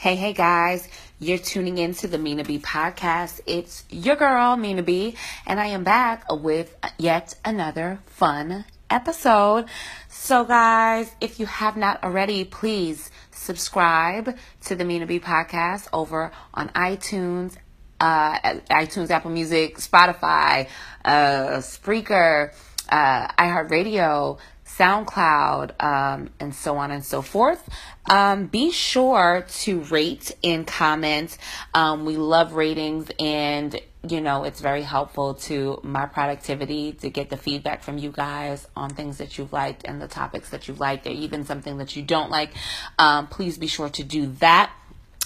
Hey, hey guys, you're tuning in to the Mina B podcast. It's your girl, Mina B, and I am back with yet another fun episode. So, guys, if you have not already, please subscribe to the Mina B podcast over on iTunes, uh, iTunes, Apple Music, Spotify, uh, Spreaker, uh, iHeartRadio, SoundCloud, um, and so on and so forth. Um, be sure to rate and comment. Um, we love ratings, and you know, it's very helpful to my productivity to get the feedback from you guys on things that you've liked and the topics that you've liked, or even something that you don't like. Um, please be sure to do that.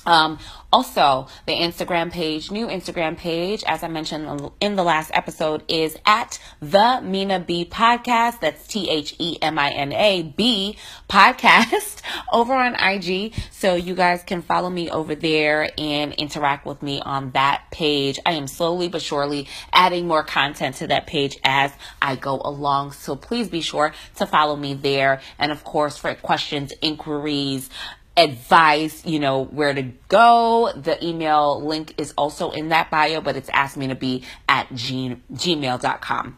Um, also, the Instagram page, new Instagram page, as I mentioned in the last episode, is at the Mina B podcast. That's T H E M I N A B podcast over on IG. So you guys can follow me over there and interact with me on that page. I am slowly but surely adding more content to that page as I go along. So please be sure to follow me there. And of course, for questions, inquiries, advice, you know, where to go. The email link is also in that bio, but it's Askminab at gmail.com.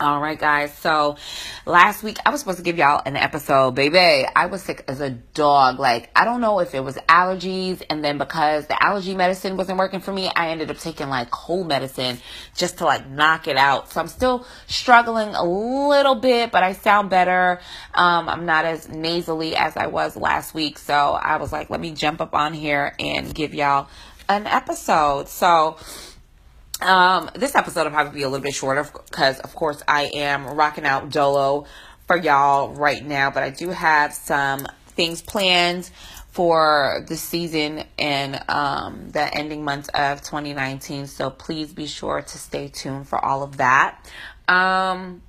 All right, guys. So last week I was supposed to give y'all an episode, baby. I was sick as a dog. Like, I don't know if it was allergies. And then because the allergy medicine wasn't working for me, I ended up taking like cold medicine just to like knock it out. So I'm still struggling a little bit, but I sound better. Um, I'm not as nasally as I was last week. So I was like, let me jump up on here and give y'all an episode. So, um, this episode will probably be a little bit shorter because, of course, I am rocking out Dolo for y'all right now, but I do have some things planned for the season and um, the ending months of 2019. So please be sure to stay tuned for all of that. Um,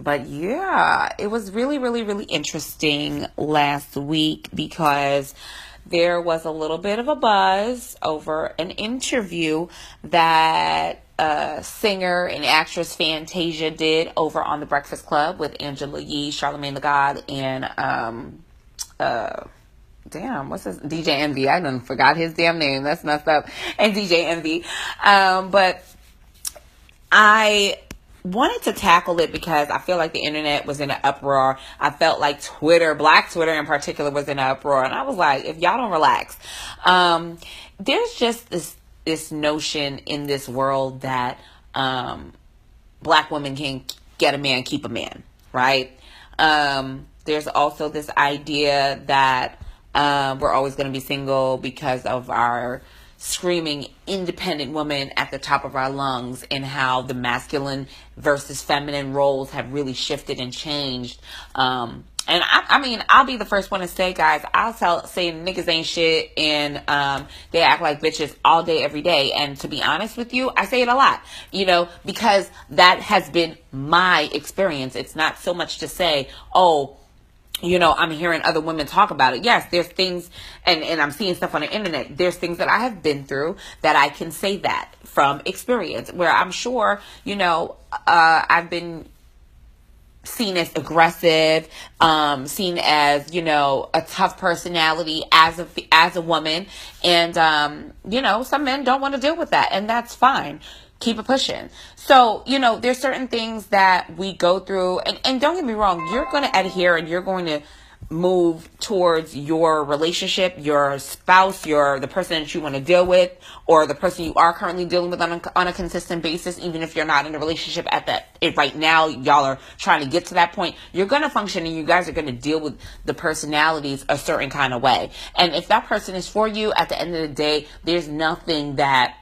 but yeah, it was really, really, really interesting last week because there was a little bit of a buzz over an interview that uh, singer and actress Fantasia did over on The Breakfast Club with Angela Yee, Charlemagne the God, and um, uh, damn, what's his DJ Envy? I done forgot his damn name. That's messed up. And DJ Envy, um, but I wanted to tackle it because I feel like the internet was in an uproar. I felt like Twitter, Black Twitter in particular, was in an uproar, and I was like, if y'all don't relax, um, there's just this this notion in this world that um, black women can get a man, keep a man, right? Um, there's also this idea that um, we're always going to be single because of our screaming independent woman at the top of our lungs and how the masculine versus feminine roles have really shifted and changed. Um, and I, I, mean, I'll be the first one to say, guys, I'll tell, say niggas ain't shit and, um, they act like bitches all day, every day. And to be honest with you, I say it a lot, you know, because that has been my experience. It's not so much to say, oh, you know, I'm hearing other women talk about it. Yes, there's things, and, and I'm seeing stuff on the internet. There's things that I have been through that I can say that from experience, where I'm sure, you know, uh, I've been seen as aggressive, um, seen as, you know, a tough personality as a, as a woman. And, um, you know, some men don't want to deal with that, and that's fine keep it pushing. So, you know, there's certain things that we go through and, and don't get me wrong, you're going to adhere and you're going to move towards your relationship, your spouse, your the person that you want to deal with, or the person you are currently dealing with on a, on a consistent basis, even if you're not in a relationship at that if right now y'all are trying to get to that point, you're gonna function and you guys are gonna deal with the personalities a certain kind of way. And if that person is for you, at the end of the day, there's nothing that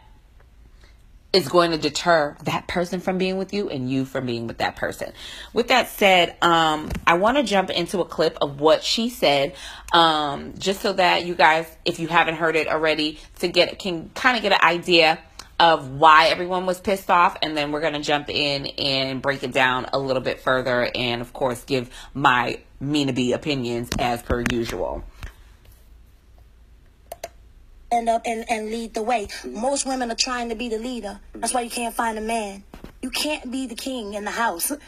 is going to deter that person from being with you and you from being with that person. With that said, um, I want to jump into a clip of what she said, um, just so that you guys, if you haven't heard it already, to get can kind of get an idea of why everyone was pissed off, and then we're gonna jump in and break it down a little bit further, and of course, give my mean Mina B opinions as per usual end up and, and lead the way. Most women are trying to be the leader. That's why you can't find a man. You can't be the king in the house.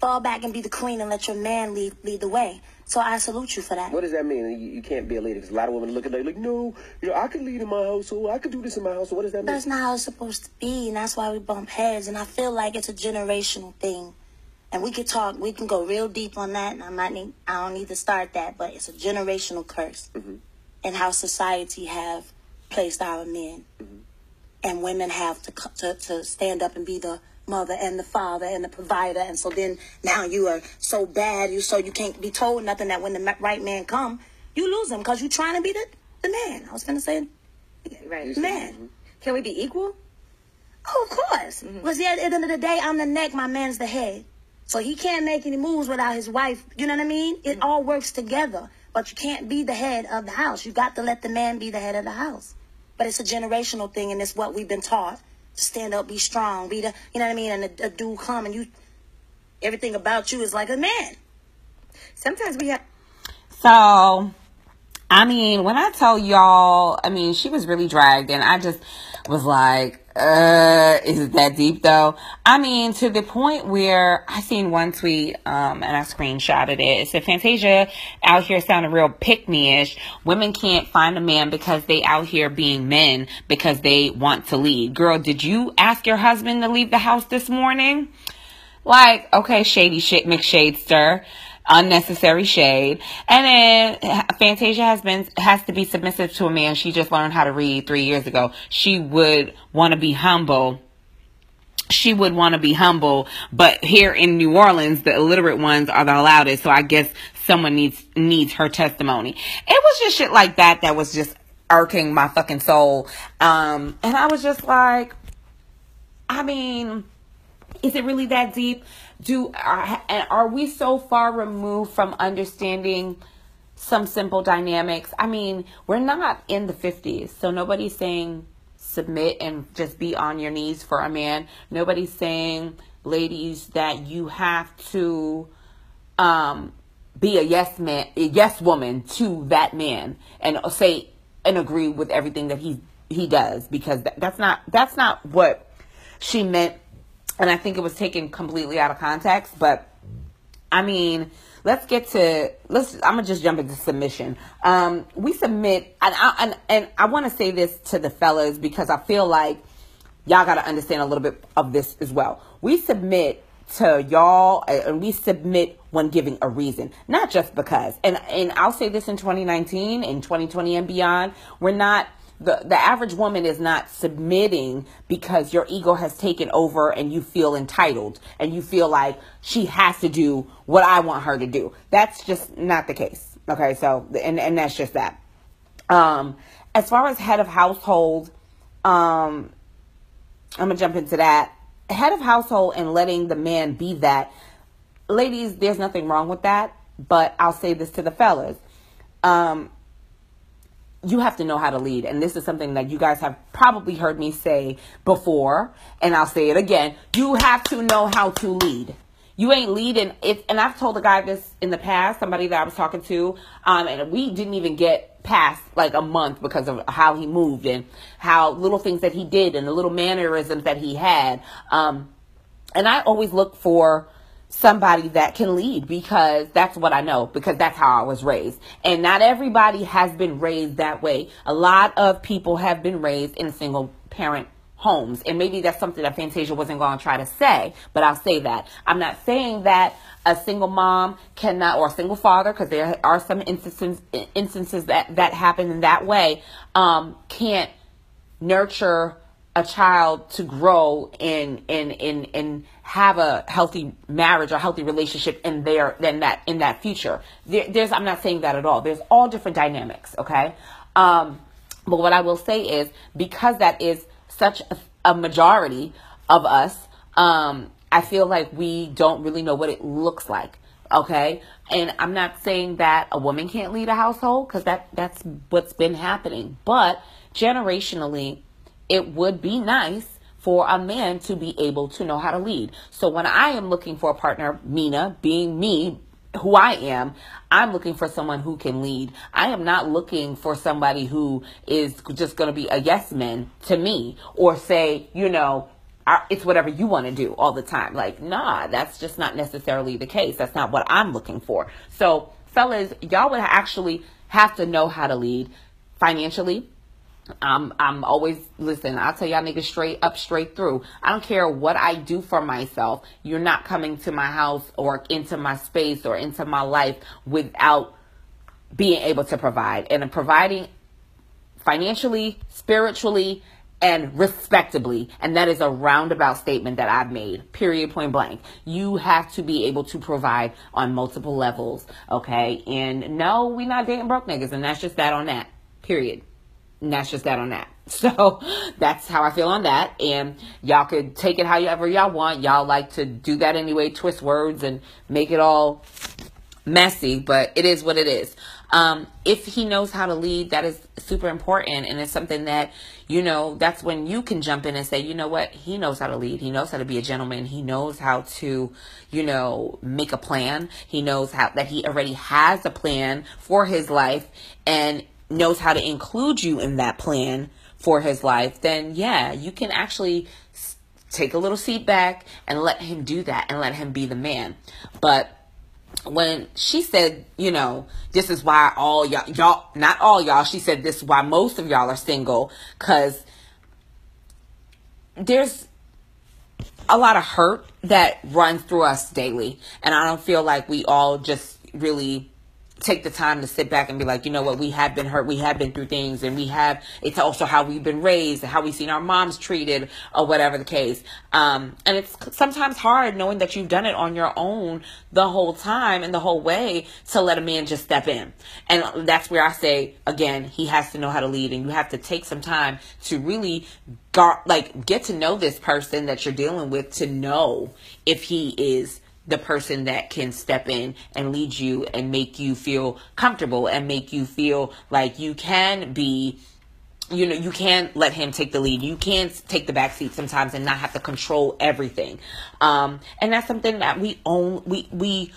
fall back and be the queen and let your man lead lead the way. So I salute you for that. What does that mean? You, you can't be a leader because a lot of women look at it like, no, you know, I can lead in my household. I can do this in my household. What does that mean? That's not how it's supposed to be, and that's why we bump heads. And I feel like it's a generational thing. And we could talk, we can go real deep on that. And I might need, I don't need to start that, but it's a generational curse, Mm-hmm. and how society have placed our men, Mm-hmm. and women have to, to to stand up and be the mother and the father and the provider. And so then now you are so bad, you so you can't be told nothing. That when the right man come, you lose him because you're trying to be the the man. I was gonna say Right. man. Can we be equal? Oh, of course. Mm-hmm. Because yeah, at the end of the day, I'm the neck, my man's the head. So he can't make any moves without his wife. You know what I mean? It Mm-hmm. all works together. But you can't be the head of the house. You got to let the man be the head of the house. But it's a generational thing, and it's what we've been taught to stand up, be strong, be the, you know what I mean? And a, a dude come and you, everything about you is like a man. Sometimes we have. So, I mean, when I tell y'all, I mean, she was really dragged, and I just was like, uh, is it that deep though? I mean, to the point where I seen one tweet, um, and I screenshotted it. It said, Fantasia out here sounding real pick me ish. Women can't find a man because they out here being men because they want to lead. Girl, did you ask your husband to leave the house this morning? Like, okay, shady shit, McShadester, unnecessary shade. And then Fantasia has been, has to be submissive to a man. She just learned how to read three years ago. She would want to be humble. She would want to be humble, but here in New Orleans, the illiterate ones are the loudest. So I guess someone needs, needs her testimony. It was just shit like that that was just irking my fucking soul. Um, and I was just like, I mean, is it really that deep? Do are, and are we so far removed from understanding some simple dynamics? I mean, we're not in the 50s, so nobody's saying submit and just be on your knees for a man. Nobody's saying, ladies, that you have to um, be a yes man, a yes woman to that man, and say and agree with everything that he he does because that, that's not that's not what she meant and I think it was taken completely out of context. But I mean, let's get to let's. I'm gonna just jump into submission. Um, we submit, and I and, and I want to say this to the fellas because I feel like y'all got to understand a little bit of this as well. We submit to y'all, and we submit when giving a reason, not just because. And and I'll say this in 2019, in 2020 and beyond, we're not the, the average woman is not submitting because your ego has taken over and you feel entitled and you feel like she has to do what I want her to do. That's just not the case. Okay, so and and that's just that. Um, as far as head of household, um, I'm gonna jump into that. Head of household and letting the man be that. Ladies, there's nothing wrong with that, but I'll say this to the fellas. Um, you have to know how to lead. And this is something that you guys have probably heard me say before, and I'll say it again. You have to know how to lead. You ain't leading it. And I've told a guy this in the past, somebody that I was talking to, um, and we didn't even get past like a month because of how he moved and how little things that he did and the little mannerisms that he had. Um, and I always look for somebody that can lead because that's what I know because that's how I was raised. And not everybody has been raised that way. A lot of people have been raised in single parent homes. And maybe that's something that Fantasia wasn't going to try to say, but I'll say that. I'm not saying that a single mom cannot or a single father because there are some instances instances that that happen in that way um can't nurture a child to grow in in in and have a healthy marriage or healthy relationship in there then that in that future. There, there's i'm not saying that at all. There's all different dynamics okay? Um but what i will say is because that is such a, a majority of us um i feel like we don't really know what it looks like okay? And i'm not saying that a woman can't lead a household because that that's what's been happening. But generationally it would be nice for a man to be able to know how to lead. So when I am looking for a partner, Mina, being me, who I am, I'm looking for someone who can lead. I am not looking for somebody who is just going to be a yes man to me or say, you know, it's whatever you want to do all the time. Like, nah, that's just not necessarily the case. That's not what I'm looking for. So, fellas, y'all would actually have to know how to lead financially. I'm I'm always listen. I'll tell y'all niggas straight up, straight through. I don't care what I do for myself. You're not coming to my house or into my space or into my life without being able to provide. And providing financially, spiritually, and respectably. And that is a roundabout statement that I've made, period, point blank. You have to be able to provide on multiple levels, okay? And no, we not dating broke niggas, and that's just that on that, period. And that's just that on that. So that's how I feel on that. And y'all could take it however y'all want. Y'all like to do that anyway, twist words and make it all messy, but it is what it is. Um, if he knows how to lead, that is super important. And it's something that, you know, that's when you can jump in and say, you know what? He knows how to lead. He knows how to be a gentleman. He knows how to, you know, make a plan. He knows how that he already has a plan for his life and knows how to include you in that plan for his life. Then yeah, you can actually take a little seat back and let him do that and let him be the man. But when she said, you know, this is why all y'all, y'all, not all y'all, she said this is why most of y'all are single, because there's a lot of hurt that runs through us daily. And I don't feel like we all just really take the time to sit back and be like, you know what, we have been hurt, we have been through things, and we have, it's also how we've been raised, how we've seen our moms treated, or whatever the case. Um, and it's sometimes hard knowing that you've done it on your own the whole time and the whole way to let a man just step in. And that's where I say, again, he has to know how to lead, and you have to take some time to really like get to know this person that you're dealing with to know if he is the person that can step in and lead you and make you feel comfortable and make you feel like you can be you know you can't let him take the lead. You can't take the back seat sometimes and not have to control everything. Um and that's something that we own we we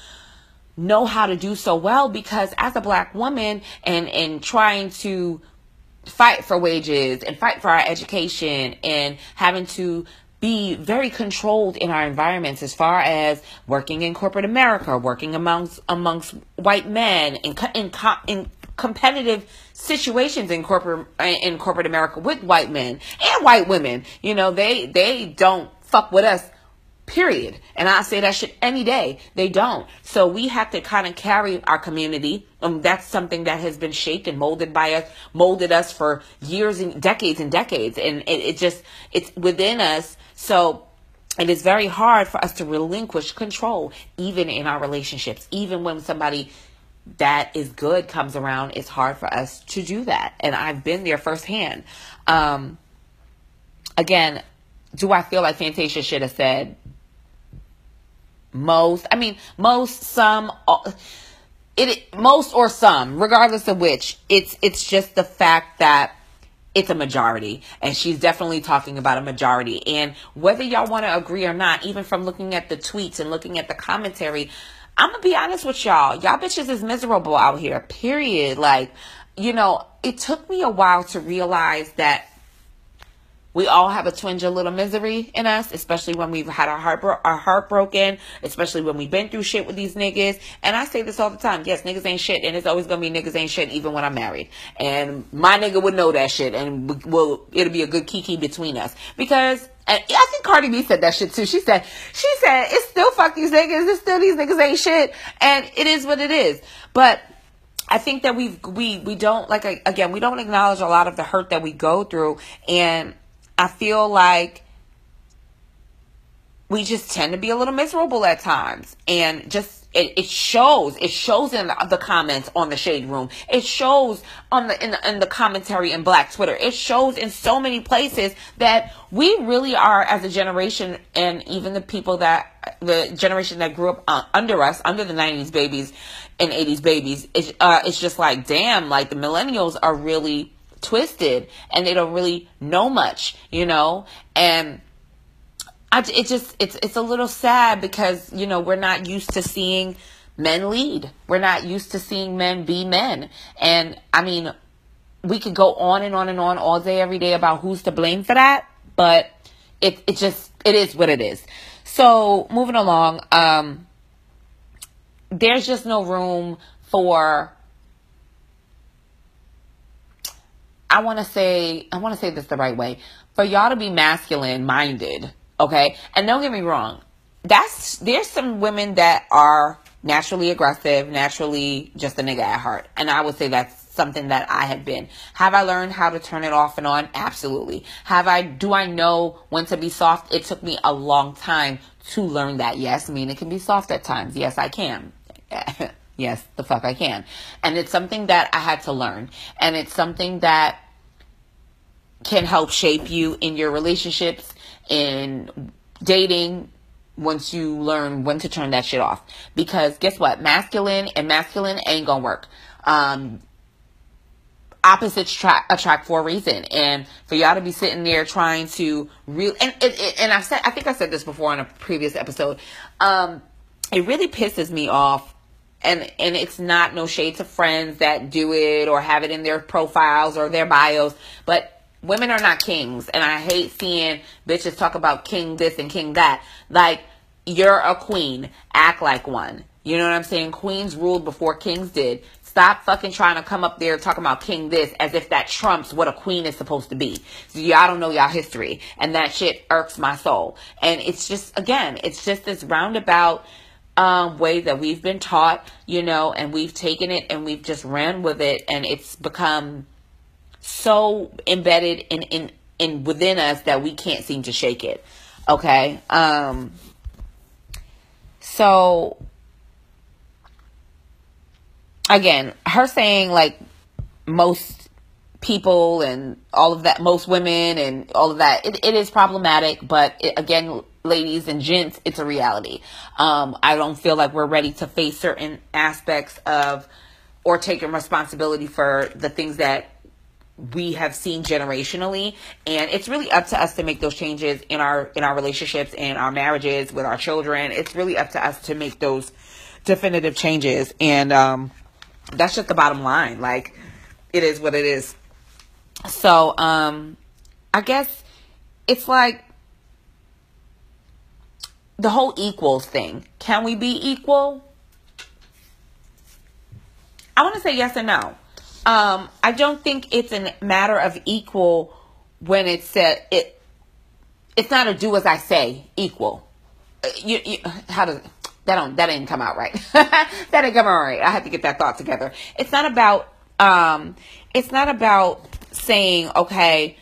know how to do so well because as a black woman and and trying to fight for wages and fight for our education and having to be very controlled in our environments as far as working in corporate America, working amongst amongst white men, in in, in competitive situations in corporate in corporate America with white men and white women. You know, they they don't fuck with us. Period. And I say that shit any day. They don't. So we have to kind of carry our community. Um, that's something that has been shaped and molded by us, molded us for years and decades and decades. And it, it just, it's within us so it is very hard for us to relinquish control, even in our relationships, even when somebody that is good comes around, it's hard for us to do that. And I've been there firsthand. Um, again, do I feel like Fantasia should have said most? I mean, most, some, uh, it, most or some, regardless of which, it's, it's just the fact that it's a majority. And she's definitely talking about a majority. And whether y'all want to agree or not, even from looking at the tweets and looking at the commentary, I'm to be honest with y'all. Y'all bitches is miserable out here, period. Like, you know, it took me a while to realize that we all have a twinge of little misery in us, especially when we've had our heart, bro- our heart broken, especially when we've been through shit with these niggas. And I say this all the time. Yes, niggas ain't shit, and it's always gonna be niggas ain't shit even when I'm married. And my nigga would know that shit, and will it'll be a good kiki between us because and I think Cardi B said that shit too. She said, she said, it's still fuck these niggas. It's still these niggas ain't shit. And it is what it is. But I think that we we, we don't, like, again, we don't acknowledge a lot of the hurt that we go through. And I feel like we just tend to be a little miserable at times. And just it, it shows it shows in the, the, comments on the shade room. It shows on the in, the in the commentary in black twitter. It shows in so many places that we really are as a generation and even the people that the generation that grew up uh, under us under the 90s babies and 80s babies it's, uh, it's just like damn like the millennials are really twisted and they don't really know much, you know? And I, it just, it's, it's a little sad because, you know, we're not used to seeing men lead. We're not used to seeing men be men. And I mean, we could go on and on and on all day, every day about who's to blame for that, but it, it just, it is what it is. So moving along, um, there's just no room for I want to say I want to say this the right way for y'all to be masculine minded, okay? And don't get me wrong, that's there's some women that are naturally aggressive, naturally just a nigga at heart, and I would say that's something that I have been. Have I learned how to turn it off and on? Absolutely. Have I do I know when to be soft? It took me a long time to learn that. Yes, I mean it can be soft at times. Yes, I can. yes, the fuck I can. And it's something that I had to learn. And it's something that can help shape you in your relationships, in dating, once you learn when to turn that shit off. Because guess what? Masculine and masculine ain't gonna work. Um, opposites tra- attract for a reason and for y'all to be sitting there trying to real and, and and I said I think I said this before in a previous episode um it really pisses me off and and it's not no shade to friends that do it or have it in their profiles or their bios but women are not kings and I hate seeing bitches talk about king this and king that like you're a queen act like one you know what I'm saying queens ruled before kings did Stop fucking trying to come up there talking about king this as if that trumps what a queen is supposed to be. So y'all don't know y'all history. And that shit irks my soul. And it's just, again, it's just this roundabout um, way that we've been taught, you know, and we've taken it and we've just ran with it. And it's become so embedded in, in, in within us that we can't seem to shake it. Okay. Um, so again, her saying like most people and all of that, most women and all of that, it, it is problematic. But it, again, ladies and gents, it's a reality. Um, I don't feel like we're ready to face certain aspects of or taking responsibility for the things that we have seen generationally and it's really up to us to make those changes in our in our relationships in our marriages with our children it's really up to us to make those definitive changes and um that's just the bottom line. Like, it is what it is. So, um, I guess it's like the whole equals thing. Can we be equal? I want to say yes and no. Um, I don't think it's a matter of equal when it's said it. It's not a do as I say equal. Uh, you, you how does that don't that didn't come out right. that didn't come out right. I had to get that thought together. It's not about um it's not about saying, okay,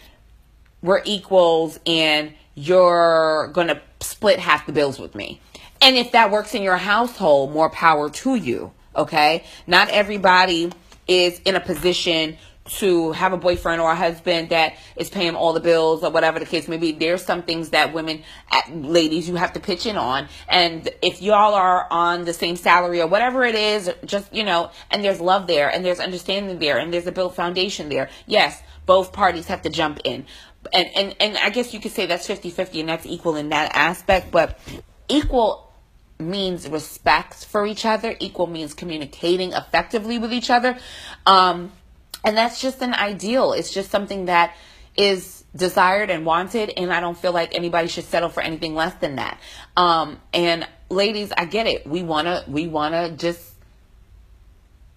we're equals and you're gonna split half the bills with me. And if that works in your household, more power to you. Okay? Not everybody is in a position to have a boyfriend or a husband that is paying all the bills or whatever the case may be. There's some things that women, uh, ladies, you have to pitch in on. And if y'all are on the same salary or whatever it is, just, you know, and there's love there and there's understanding there and there's a built foundation there. Yes, both parties have to jump in. And, and, and I guess you could say that's 50 50 and that's equal in that aspect, but equal means respect for each other. Equal means communicating effectively with each other. Um, and that's just an ideal. It's just something that is desired and wanted. And I don't feel like anybody should settle for anything less than that. Um, and ladies, I get it. We want to, we want to just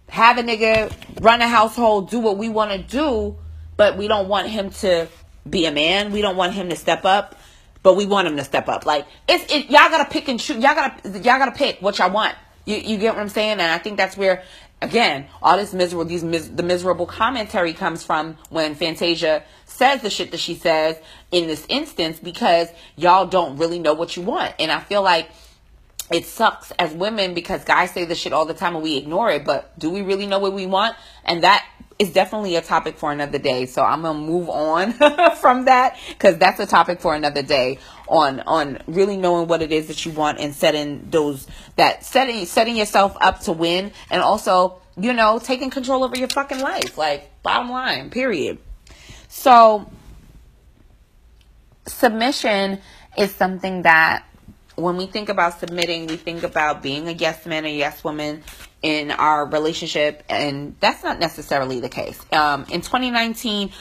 have a nigga run a household, do what we want to do, but we don't want him to be a man. We don't want him to step up, but we want him to step up. Like it's it, y'all gotta pick and choose. Y'all gotta y'all gotta pick what y'all want. You you get what I'm saying? And I think that's where again, all this miserable, these mis- the miserable commentary comes from when Fantasia says the shit that she says in this instance because y'all don't really know what you want. And I feel like it sucks as women because guys say this shit all the time and we ignore it, but do we really know what we want? And that is definitely a topic for another day. So I'm gonna move on from that because that's a topic for another day on on really knowing what it is that you want and setting those that setting setting yourself up to win and also you know taking control over your fucking life. Like bottom line, period. So submission is something that when we think about submitting, we think about being a yes man, or yes woman, in our relationship, and that's not necessarily the case. Um, in 2019,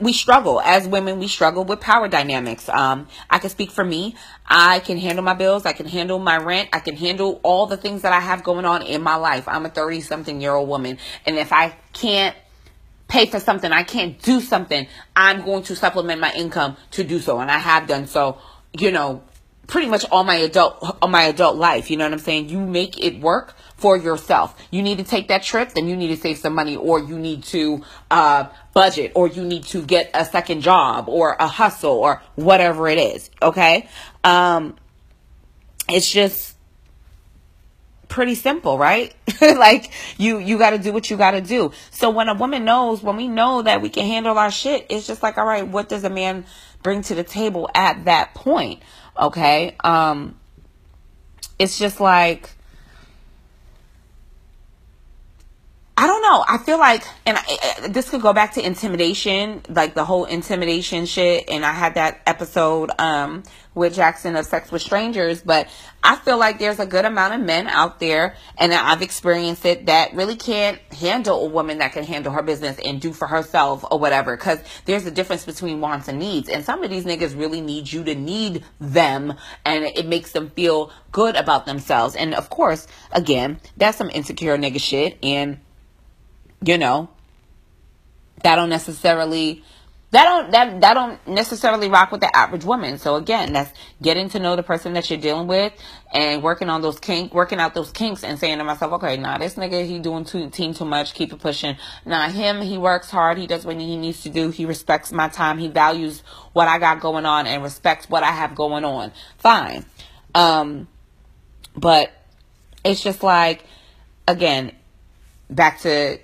we struggle. As women we struggle with power dynamics. Um i can speak for me. I can handle my bills. I can handle my rent. I can handle all the things that i have going on in my life. I'm a 30 something year old woman and if i can't pay for something i can't do something i'm going to supplement my income to do so and i have done so you know pretty much all my adult all my adult life you know what i'm saying? You make it work for yourself. You need to take that trip then you need to save some money or you need to uh, budget or you need to get a second job or a hustle or whatever it is okay? Um it's just pretty simple right? Like you you got to do what you got to do. So when a woman knows when we know that we can handle our shit it's just like all right what does a man bring to the table at that point okay um it's just like I don't know. I feel like, and I, this could go back to intimidation, like the whole intimidation shit. And I had that episode um, with Jackson of Sex with Strangers, but I feel like there's a good amount of men out there, and I've experienced it, that really can't handle a woman that can handle her business and do for herself or whatever. Because there's a difference between wants and needs, and some of these niggas really need you to need them, and it makes them feel good about themselves. And of course, again, that's some insecure nigga shit, and you know, that don't necessarily that don't that that don't necessarily rock with the average woman. So again, that's getting to know the person that you're dealing with and working on those kink, working out those kinks, and saying to myself, okay, nah, this nigga he doing too team too much, keep it pushing. Nah, him he works hard, he does what he needs to do, he respects my time, he values what I got going on and respects what I have going on. Fine, um, but it's just like again, back to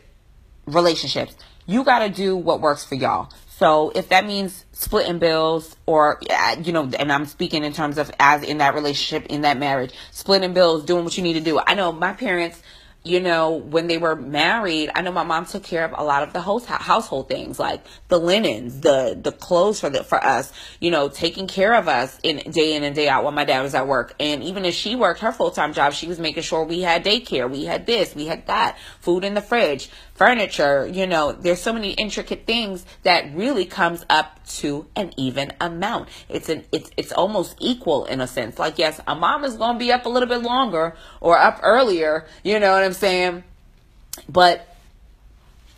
relationships. You got to do what works for y'all. So if that means splitting bills or, you know, and I'm speaking in terms of as in that relationship, in that marriage, splitting bills, doing what you need to do. I know my parents, you know, when they were married, I know my mom took care of a lot of the host, household things like the linens, the the clothes for the for us, you know, taking care of us in day in and day out while my dad was at work. And even if she worked her full time job, she was making sure we had daycare, we had this, we had that, food in the fridge, furniture, you know, there's so many intricate things that really comes up to an even amount. It's an it's it's almost equal in a sense. Like yes, a mom is going to be up a little bit longer or up earlier, you know what I'm saying? But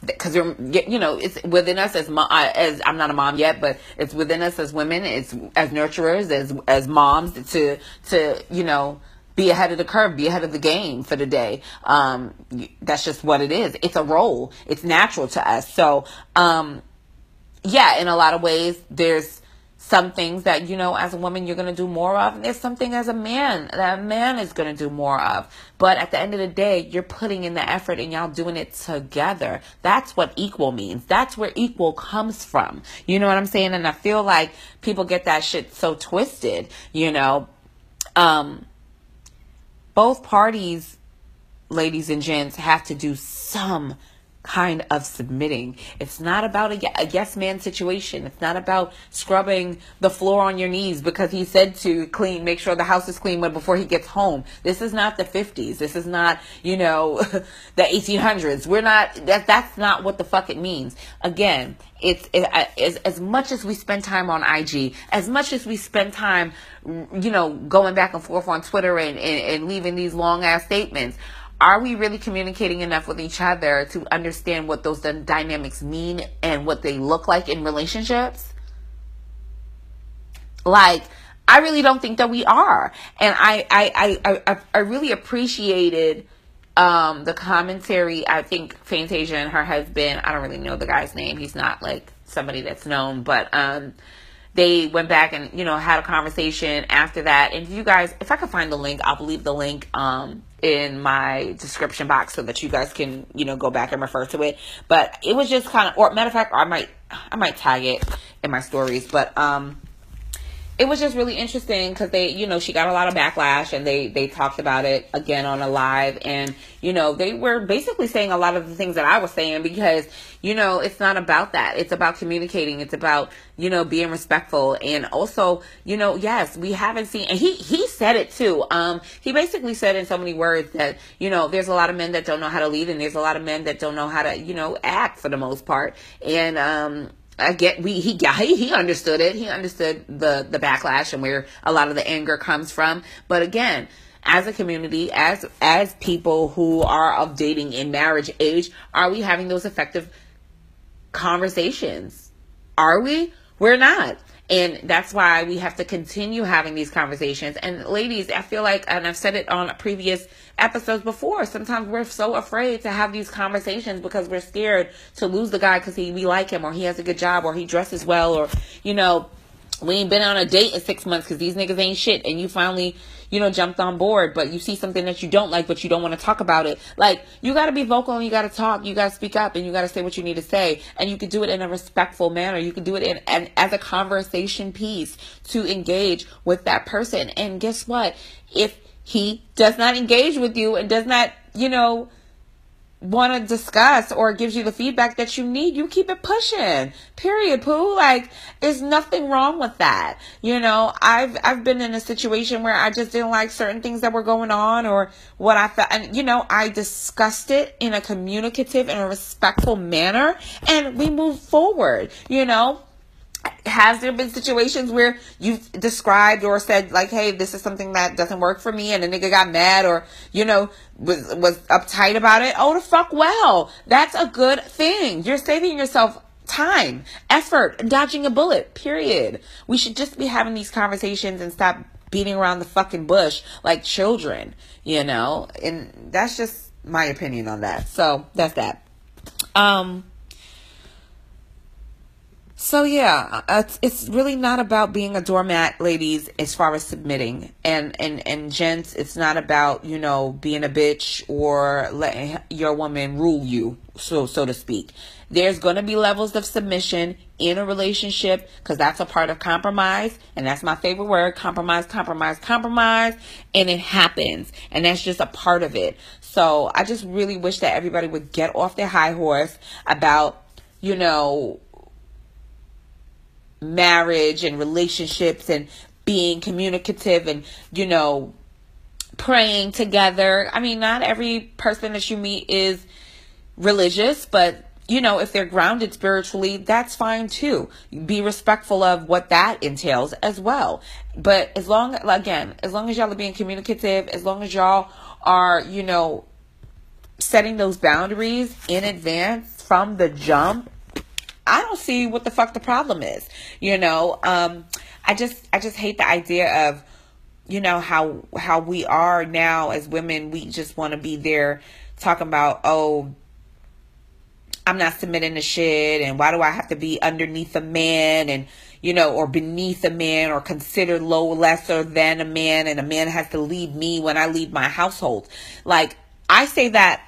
because you're you know it's within us as mom as I'm not a mom yet but it's within us as women it's as nurturers as as moms to to you know be ahead of the curve, be ahead of the game for the day. Um, that's just what it is. It's a role. It's natural to us. So, um, yeah, in a lot of ways, there's some things that, you know, as a woman, you're going to do more of. And there's something as a man that a man is going to do more of. But at the end of the day, you're putting in the effort and y'all doing it together. That's what equal means. That's where equal comes from. You know what I'm saying? And I feel like people get that shit so twisted, you know. Um, both parties, ladies and gents, have to do some kind of submitting. It's not about a, yes man situation. It's not about scrubbing the floor on your knees because he said to clean, make sure the house is clean before he gets home. This is not the 50s. This is not, you know, the 1800s. We're not, that, that's not what the fuck it means. Again, it's it, as, as much as we spend time on IG, as much as we spend time, you know, going back and forth on Twitter and, and, and leaving these long ass statements, are we really communicating enough with each other to understand what those dynamics mean and what they look like in relationships? Like, I really don't think that we are. And I, I, I, I, I really appreciated um, the commentary. I think Fantasia and her husband, I don't really know the guy's name. He's not like somebody that's known, but um, they went back and, you know, had a conversation after that. And you guys, if I can find the link, I'll leave the link um, in my description box so that you guys can, you know, go back and refer to it. But it was just kind of, or matter of fact, I might, I might tag it in my stories. But um, it was just really interesting because they, you know, she got a lot of backlash and they, they talked about it again on a live. And, you know, they were basically saying a lot of the things that I was saying because, you know, it's not about that. It's about communicating. It's about, you know, being respectful. And also, you know, yes, we haven't seen, and he, he said it too. Um, he basically said in so many words that, you know, there's a lot of men that don't know how to lead and there's a lot of men that don't know how to, you know, act for the most part. And, um, I get we he got he, he understood it. He understood the the backlash and where a lot of the anger comes from. But again, as a community, as as people who are of dating in marriage age, are we having those effective conversations? Are we? We're not. And that's why we have to continue having these conversations. And ladies, I feel like, and I've said it on previous episodes before, sometimes we're so afraid to have these conversations because we're scared to lose the guy because we like him or he has a good job or he dresses well or, you know, we ain't been on a date in six months because these niggas ain't shit and you finally you know jumped on board but you see something that you don't like but you don't want to talk about it. Like you got to be vocal and you got to talk you got to speak up and you got to say what you need to say. And you can do it in a respectful manner. You can do it in and as a conversation piece to engage with that person. And guess what? If he does not engage with you and does not you know want to discuss or gives you the feedback that you need, you keep it pushing. Period, poo. Like, there's nothing wrong with that. You know, I've, I've been in a situation where I just didn't like certain things that were going on or what I felt. And, you know, I discussed it in a communicative and a respectful manner and we move forward, you know has there been situations where you've described or said like hey this is something that doesn't work for me and a nigga got mad or you know was was uptight about it? Oh the fuck well. That's a good thing. You're saving yourself time effort dodging a bullet period. We should just be having these conversations and stop beating around the fucking bush like children you know? And that's just my opinion on that. So that's that. Um so yeah, it's, it's really not about being a doormat, ladies, as far as submitting. And, and, and gents, it's not about, you know, being a bitch or letting your woman rule you, so, so to speak. There's going to be levels of submission in a relationship because that's a part of compromise. And that's my favorite word, compromise, compromise, compromise. And it happens. And that's just a part of it. So I just really wish that everybody would get off their high horse about, you know, marriage and relationships and being communicative and, you know, praying together. I mean, not every person that you meet is religious, but you know, if they're grounded spiritually, that's fine too. Be respectful of what that entails as well. But as long, again, as long as y'all are being communicative, as long as y'all are, you know, setting those boundaries in advance from the jump, I don't see what the fuck the problem is. You know, um, I just I just hate the idea of you know how how we are now as women. We just want to be there talking about oh. I'm not submitting to shit, and why do I have to be underneath a man, and you know, or beneath a man, or considered low, lesser than a man, and a man has to lead me when I lead my household. Like I say that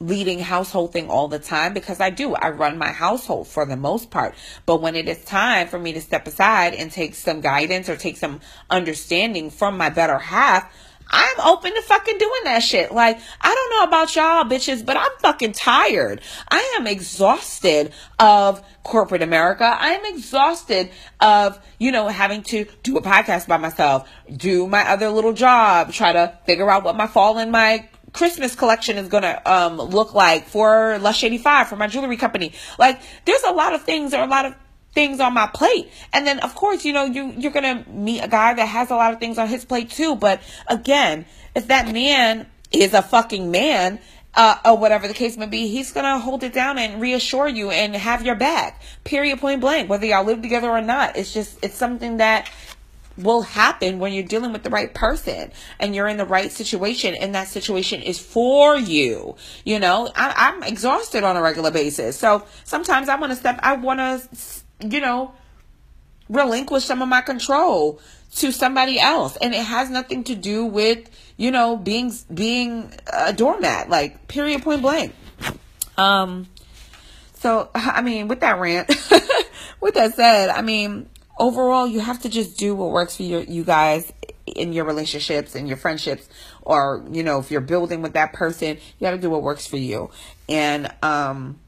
leading household thing all the time because I do. I run my household for the most part. But when it is time for me to step aside and take some guidance or take some understanding from my better half, I'm open to fucking doing that shit. Like, I don't know about y'all bitches, but I'm fucking tired. I am exhausted of corporate America. I am exhausted of, you know, having to do a podcast by myself, do my other little job, try to figure out what my fall in my Christmas collection is gonna um, look like for Lush 85 for my jewelry company. Like, there's a lot of things, or a lot of things on my plate. And then, of course, you know, you, you're gonna meet a guy that has a lot of things on his plate too. But again, if that man is a fucking man, uh, or whatever the case may be, he's gonna hold it down and reassure you and have your back. Period, point blank. Whether y'all live together or not, it's just it's something that will happen when you're dealing with the right person and you're in the right situation and that situation is for you. You know, I, am exhausted on a regular basis. So sometimes I want to step, I want to, you know, relinquish some of my control to somebody else. And it has nothing to do with, you know, being, being a doormat, like period point blank. Um, so, I mean, with that rant, with that said, I mean, overall, you have to just do what works for your, you guys in your relationships and your friendships, or, you know, if you're building with that person, you got to do what works for you. And, um,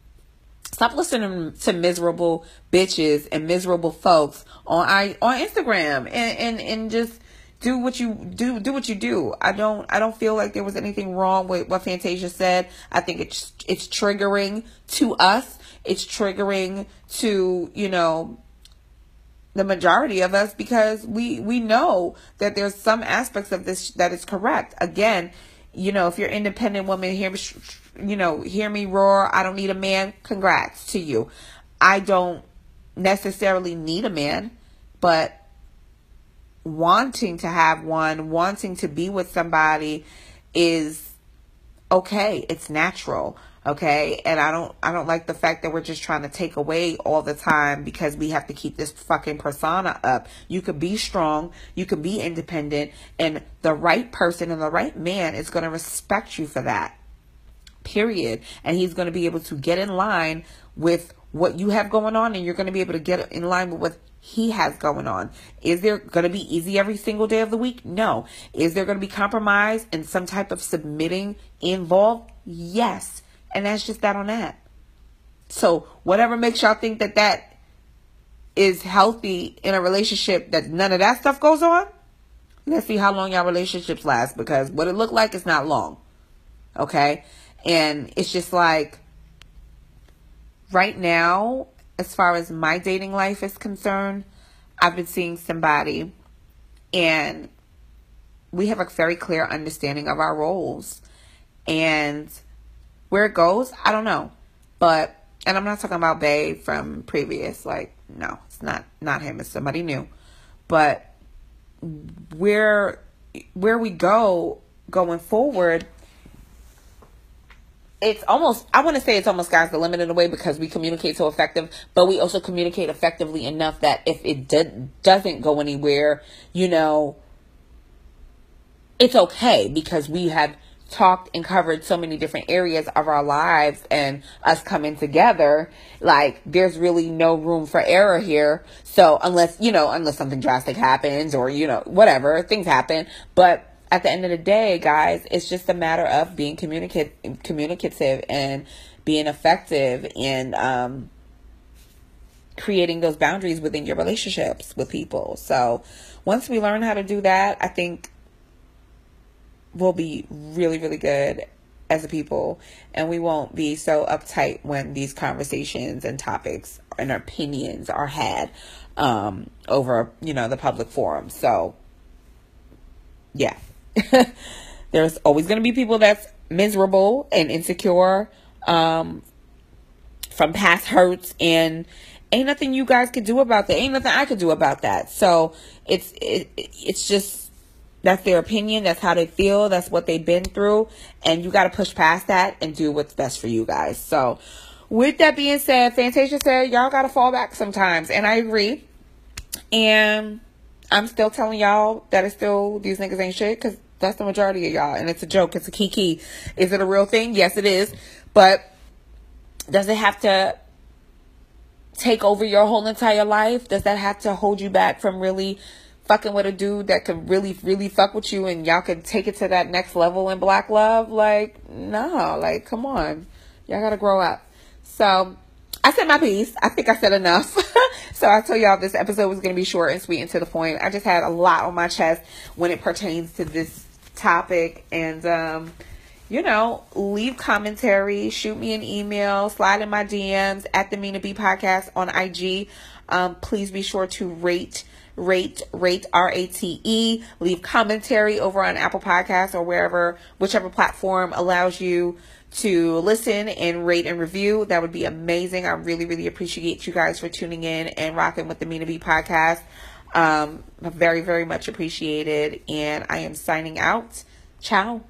stop listening to miserable bitches and miserable folks on I, on Instagram and, and, and just, do what you do do what you do. I don't i don't feel like there was anything wrong with what fantasia said. I think it's it's triggering to us. It's triggering to, you know, the majority of us because we we know that there's some aspects of this that is correct. Again, you know, if you're independent woman, hear me, you know, hear me roar. I don't need a man. Congrats to you. I don't necessarily need a man, but wanting to have one, wanting to be with somebody is okay. It's natural okay and i don't i don't like the fact that we're just trying to take away all the time because we have to keep this fucking persona up you could be strong you could be independent and the right person and the right man is going to respect you for that period and he's going to be able to get in line with what you have going on and you're going to be able to get in line with what he has going on. Is there going to be easy every single day of the week? No. Is there going to be compromise and some type of submitting involved? Yes. And that's just that on that. So whatever makes y'all think that that is healthy in a relationship that none of that stuff goes on, let's see how long y'all relationships last because what it looked like is not long. Okay? And it's just like right now, as far as my dating life is concerned, I've been seeing somebody and we have a very clear understanding of our roles. And where it goes, I don't know. But and I'm not talking about Bay from previous. Like, no, it's not not him. It's somebody new. But where where we go going forward, it's almost I want to say it's almost guys the limit in a way because we communicate so effective, but we also communicate effectively enough that if it did, doesn't go anywhere, you know, it's okay because we have talked and covered so many different areas of our lives and us coming together, like there's really no room for error here. So unless, you know, unless something drastic happens or, you know, whatever, things happen. But at the end of the day, guys, it's just a matter of being communicative, communicative and being effective and, um, creating those boundaries within your relationships with people. So once we learn how to do that, I think will be really, really good as a people and we won't be so uptight when these conversations and topics and opinions are had um, over, you know, the public forum. So, yeah. There's always going to be people that's miserable and insecure um, from past hurts and ain't nothing you guys could do about that. Ain't nothing I could do about that. So, it's it, it's just that's their opinion. That's how they feel. That's what they've been through. And you got to push past that and do what's best for you guys. So, with that being said, Fantasia said, y'all got to fall back sometimes. And I agree. And I'm still telling y'all that it's still, these niggas ain't shit because that's the majority of y'all. And it's a joke. It's a kiki. Is it a real thing? Yes, it is. But does it have to take over your whole entire life? Does that have to hold you back from really fucking with a dude that could really, really fuck with you and y'all could take it to that next level in black love, like, no, like, come on. Y'all gotta grow up. So, I said my piece. I think I said enough. so I told y'all this episode was going to be short and sweet and to the point. I just had a lot on my chest when it pertains to this topic. And, um, you know, leave commentary, shoot me an email, slide in my DMs at the Mina B podcast on IG. Um, please be sure to rate rate, rate, R A T E. Leave commentary over on Apple Podcasts or wherever, whichever platform allows you to listen and rate and review. That would be amazing. I really, really appreciate you guys for tuning in and rocking with the Mina B podcast. Um, very, very much appreciated. And I am signing out. Ciao.